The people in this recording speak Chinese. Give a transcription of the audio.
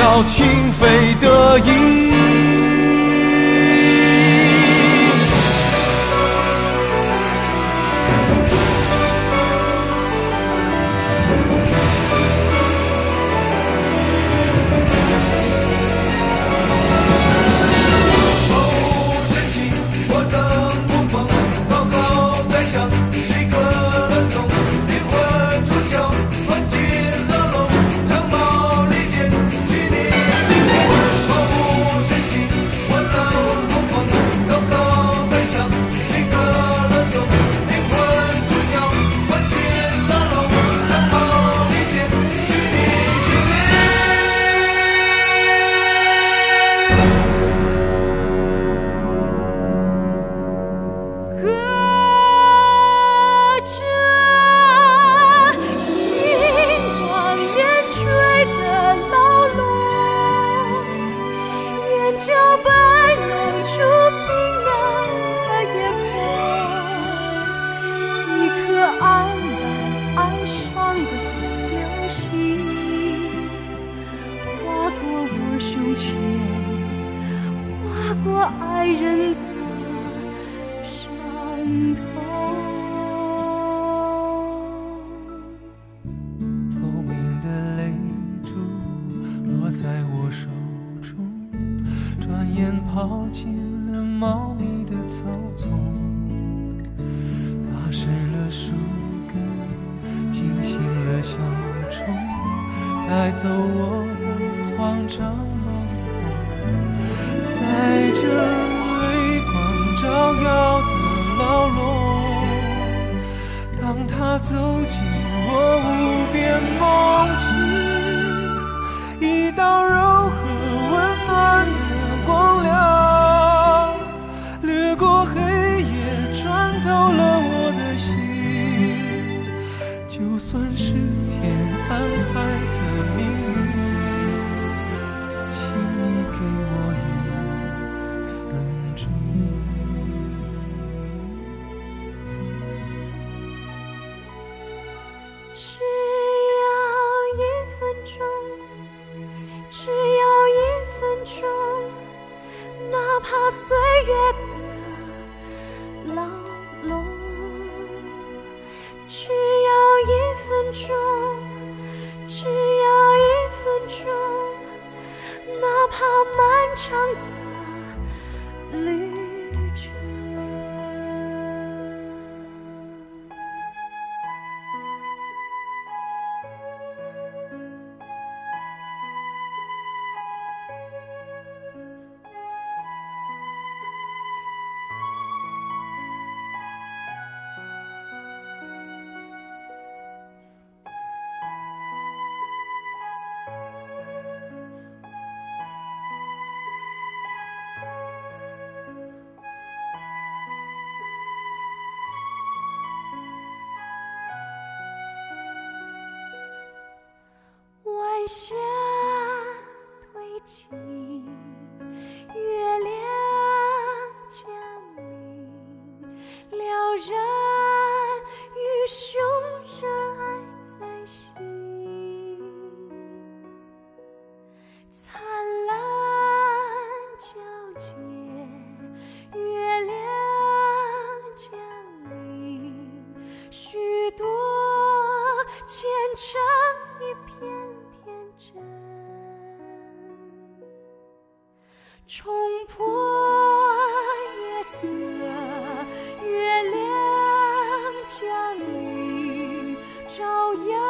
叫情非得已爱人的伤痛透明的泪珠落在我手中转眼跑进了茂密的草丛打湿了树根惊醒了小虫带走我的慌张。在这微光照耀的牢笼当他走进我无边梦境一道天下堆积，月亮降临，撩人与胸热爱在心。灿烂交洁，月亮降临，许多虔诚。冲破夜色，月亮降临，朝阳。